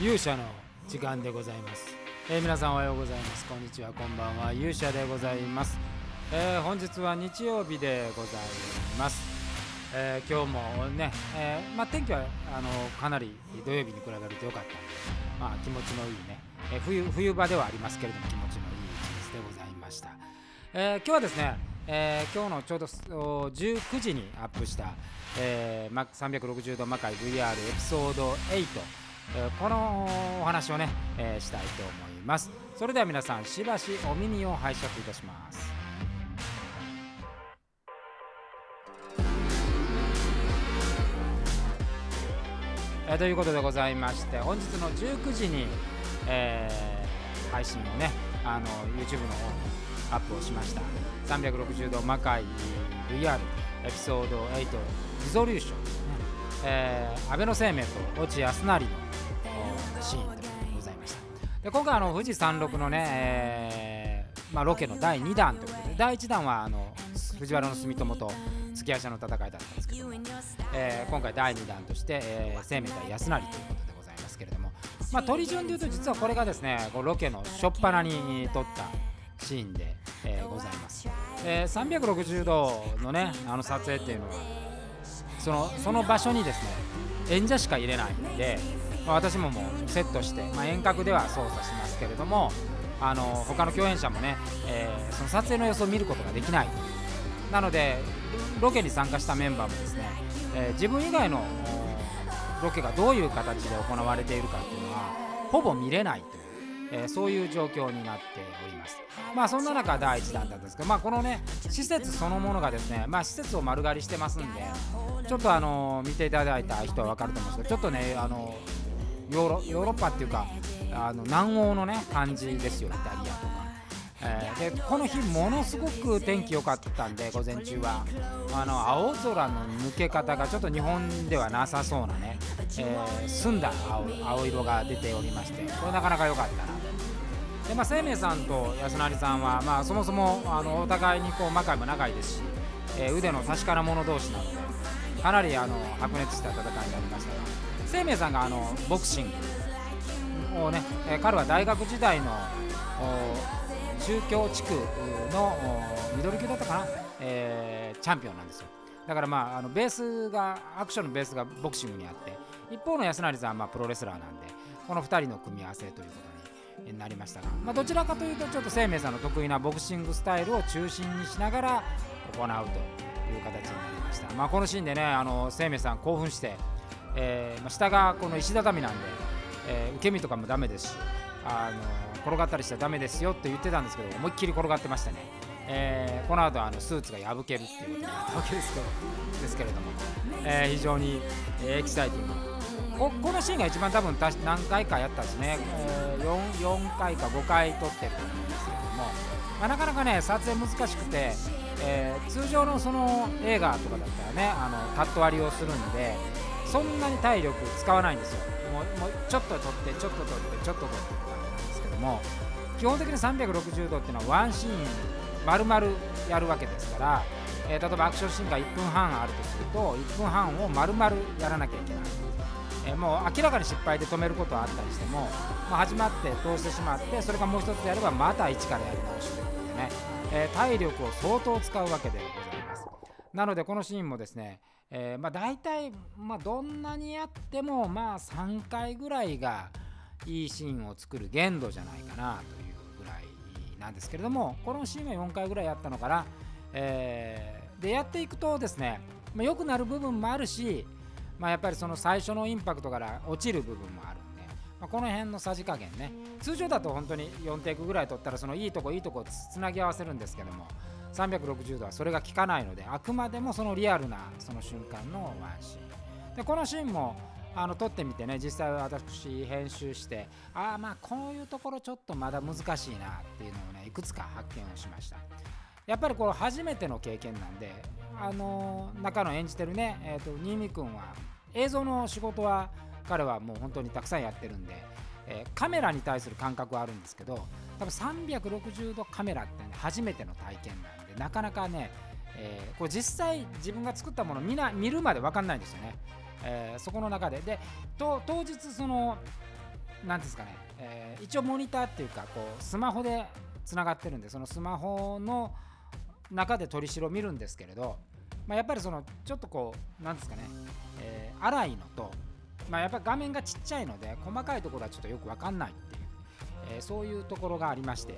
勇者の時間でございます、えー皆さんおはようございます。こんにちは。こんばんは。勇者でございます、えー本日は日曜日でございます、えー今日もね、えーまあ、天気はあのかなり土曜日に比べると良かったので、まあ、気持ちのいいね、えー冬冬場ではありますけれども気持ちのいい一日でございました、えー今日はですね、えー今日のちょうど19時にアップした、えー360度魔界 VR エピソード8、このお話をね、えーしたいと思います。それでは皆さんしばしお耳を拝借いたします。えーということでございまして本日の19時に、えー配信をねあの YouTube の方にアップをしました。360度魔界 VR エピソード8リゾリューションね、えー、安倍の生命と落合康成ので今回あの富士山麓のね、えーまあ、ロケの第2弾ということで第1弾はあの藤原住友と月足の戦いだったんですけども、えー今回第2弾として、えー生命対安成ということでございますけれども、まあ、鳥順でいうと実はこれがですねこうロケの初っ端に撮ったシーンで、えーございます、え360度のねあの撮影っていうのはそのその場所にですね演者しか入れないんで、ま、私ももうセットして、まあ、遠隔では操作しますけれどもあの他の共演者もね、えーその撮影の様子を見ることができない。なのでロケに参加したメンバーもですね、えー自分以外のロケがどういう形で行われているかっていうのはほぼ見れないという、えーそういう状況になっております。まあそんな中第1弾だったんですけどまあこのね施設そのものがですねまあ施設を丸刈りしてますんでちょっとあの見ていただいた人は分かると思うんですけどちょっとねあのヨーロヨーロッパっていうかあの南欧のね感じですよイタリアとか。えーでこの日ものすごく天気良かったんで午前中は。あの青空の抜け方がちょっと日本ではなさそうなね、えー澄んだ青青色が出ておりましてこれなかなか良かったなで、まあ、生命さんと安成さんは、まあ、そもそもあのお互いにこう魔界も仲いいですし、えー腕の確かな者同士なのでかなりあの白熱した戦いになりましたが。生命さんがあのボクシングをね、え彼は大学時代の中京地区のミドル級だったかな、えーチャンピオンなんですよ。だからまああのベースがアクションのベースがボクシングにあって一方の安成さんはまプロレスラーなんでこの2人の組み合わせということになりましたが、まあ、どちらかというとちょっと生命さんの得意なボクシングスタイルを中心にしながら行うという形になりました、まあ、このシーンでねあの生命さん興奮して、えーまあ、下がこの石畳なんで、えー受け身とかもダメですしあの転がったりしちゃダメですよって言ってたんですけど思いっきり転がってましたね、えーこの後あのスーツが破けるっていうことになったわけですけどですけれども、えー非常に、エキサイティング。ここのシーンが一番多分何回かやったんですね、えー 4, 4回か5回撮ってると思うんですけれども、まあ、なかなかね撮影難しくて、えー通常のその映画とかだったらねあのカット割りをするんでそんなに体力使わないんですよ。もうもうちょっと撮ってちょっと撮ってちょっと撮ってって感じなんですけども基本的に360度っていうのはワンシーン丸々やるわけですから、えー例えばアクションシーンが1分半あるとすると1分半を丸々やらなきゃいけない。えーもう明らかに失敗で止めることはあったりしても、まあ、始まって通してしまってそれがもう一つやればまた一からやり直しということでね、えー体力を相当使うわけでございます。なのでこのシーンもですね、えーまあ、大体、まあ、どんなにやってもまあ3回ぐらいがいいシーンを作る限度じゃないかなというぐらいなんですけれどもこのシーンは4回ぐらいやったのかな、えーでやっていくとですね、まあ、良くなる部分もあるし、まあ、やっぱりその最初のインパクトから落ちる部分もあるんで、まあ、この辺のさじ加減ね通常だと本当に4テイクぐらい取ったらそのいいとこいいとこつつなぎ合わせるんですけども360度はそれが効かないのであくまでもそのリアルなその瞬間のワンシーンでこのシーンもあの撮ってみてね実際私編集してああまあこういうところちょっとまだ難しいなっていうのをねいくつか発見をしました。やっぱりこれ初めての経験なんであの中の演じてるね、えー、と新見君は映像の仕事は彼はもう本当にたくさんやってるんで、えーカメラに対する感覚はあるんですけど多分360度カメラって、ね、初めての体験なんで。なかなかね、えーこれ実際自分が作ったものを見な見るまで分かんないんですよね、えーそこの中で。でと当日そのなんですかね、えー、一応モニターっていうかこうスマホでつながってるんでそのスマホの中で取り代を見るんですけれど、まあ、やっぱりそのちょっとこうなんですかね、えー、荒いのと、まあ、やっぱり画面がちっちゃいので細かいところはちょっとよく分かんないっていう、えー、そういうところがありまして、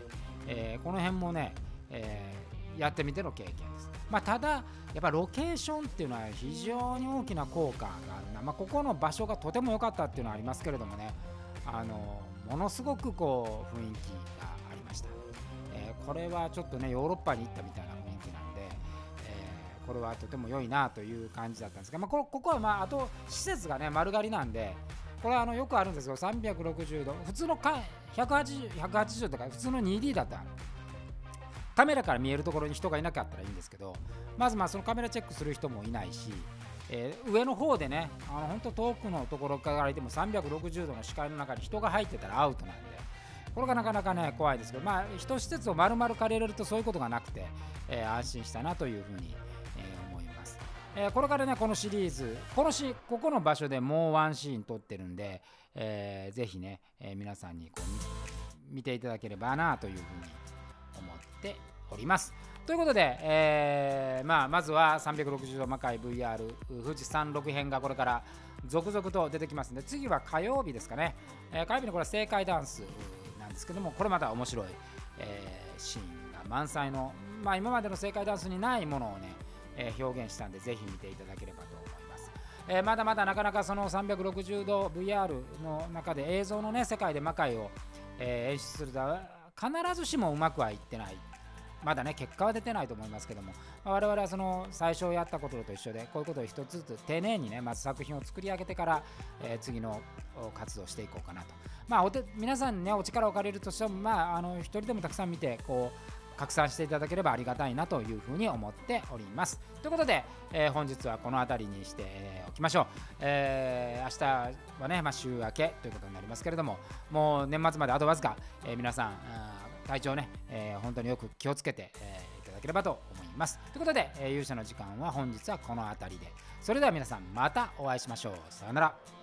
えー、この辺もね、えやってみての経験です。まあ、ただ、やっぱロケーションっていうのは非常に大きな効果があるな、まあ、ここの場所がとても良かったっていうのはありますけれどもね、あのものすごくこう雰囲気がありました、えー、これはちょっとねヨーロッパに行ったみたいな雰囲気なんで、えー、これはとても良いなという感じだったんですが、まあ、ここはまああと施設がね丸刈りなんでこれはあのよくあるんですけど360度。普通の180 180とか普通の 2D だったらカメラから見えるところに人がいなかったらいいんですけどまずまあそのカメラチェックする人もいないし、えー、上の方でねあの本当遠くのところからいても360度の視界の中に人が入ってたらアウトなんでこれがなかなかね怖いですけどまあ一施設を丸々借りれるとそういうことがなくて、えー、安心したなというふうに、えー、思います、えー、これからねこのシリーズこのしここの場所でもうワンシーン撮ってるんで、えー、ぜひね、えー、皆さんにこう見ていただければなというふうにております。ということで、えーまあ、まずは360度魔界 VR 富士山6編がこれから続々と出てきますので次は火曜日ですかね、えー、火曜日のこれは正解ダンスなんですけどもこれまた面白い、えー、シーンが満載の、まあ、今までの正解ダンスにないものをね、えー、表現したんでぜひ見ていただければと思います、えー、まだまだなかなかその360度 VR の中で映像のね世界で魔界を、えー、演出するだ必ずしもうまくはいってないまだね結果は出てないと思いますけども、まあ、我々はその最初やったことと一緒でこういうことを一つずつ丁寧にねまず作品を作り上げてから、えー、次の活動していこうかなとまあおて皆さんねお力を借りるとしてもまああの一人でもたくさん見てこう拡散していただければありがたいなというふうに思っております。ということで、えー、本日はこの辺りにしておきましょう。えー、明日はね、まあ、週明けということになりますけれども、もう年末まであとわずか、え、皆さん、体調ね、えー、本当によく気をつけて、えー、いただければと思います。ということで、えー、勇者の時間は本日はこの辺りで。それでは皆さんまたお会いしましょう。さようなら。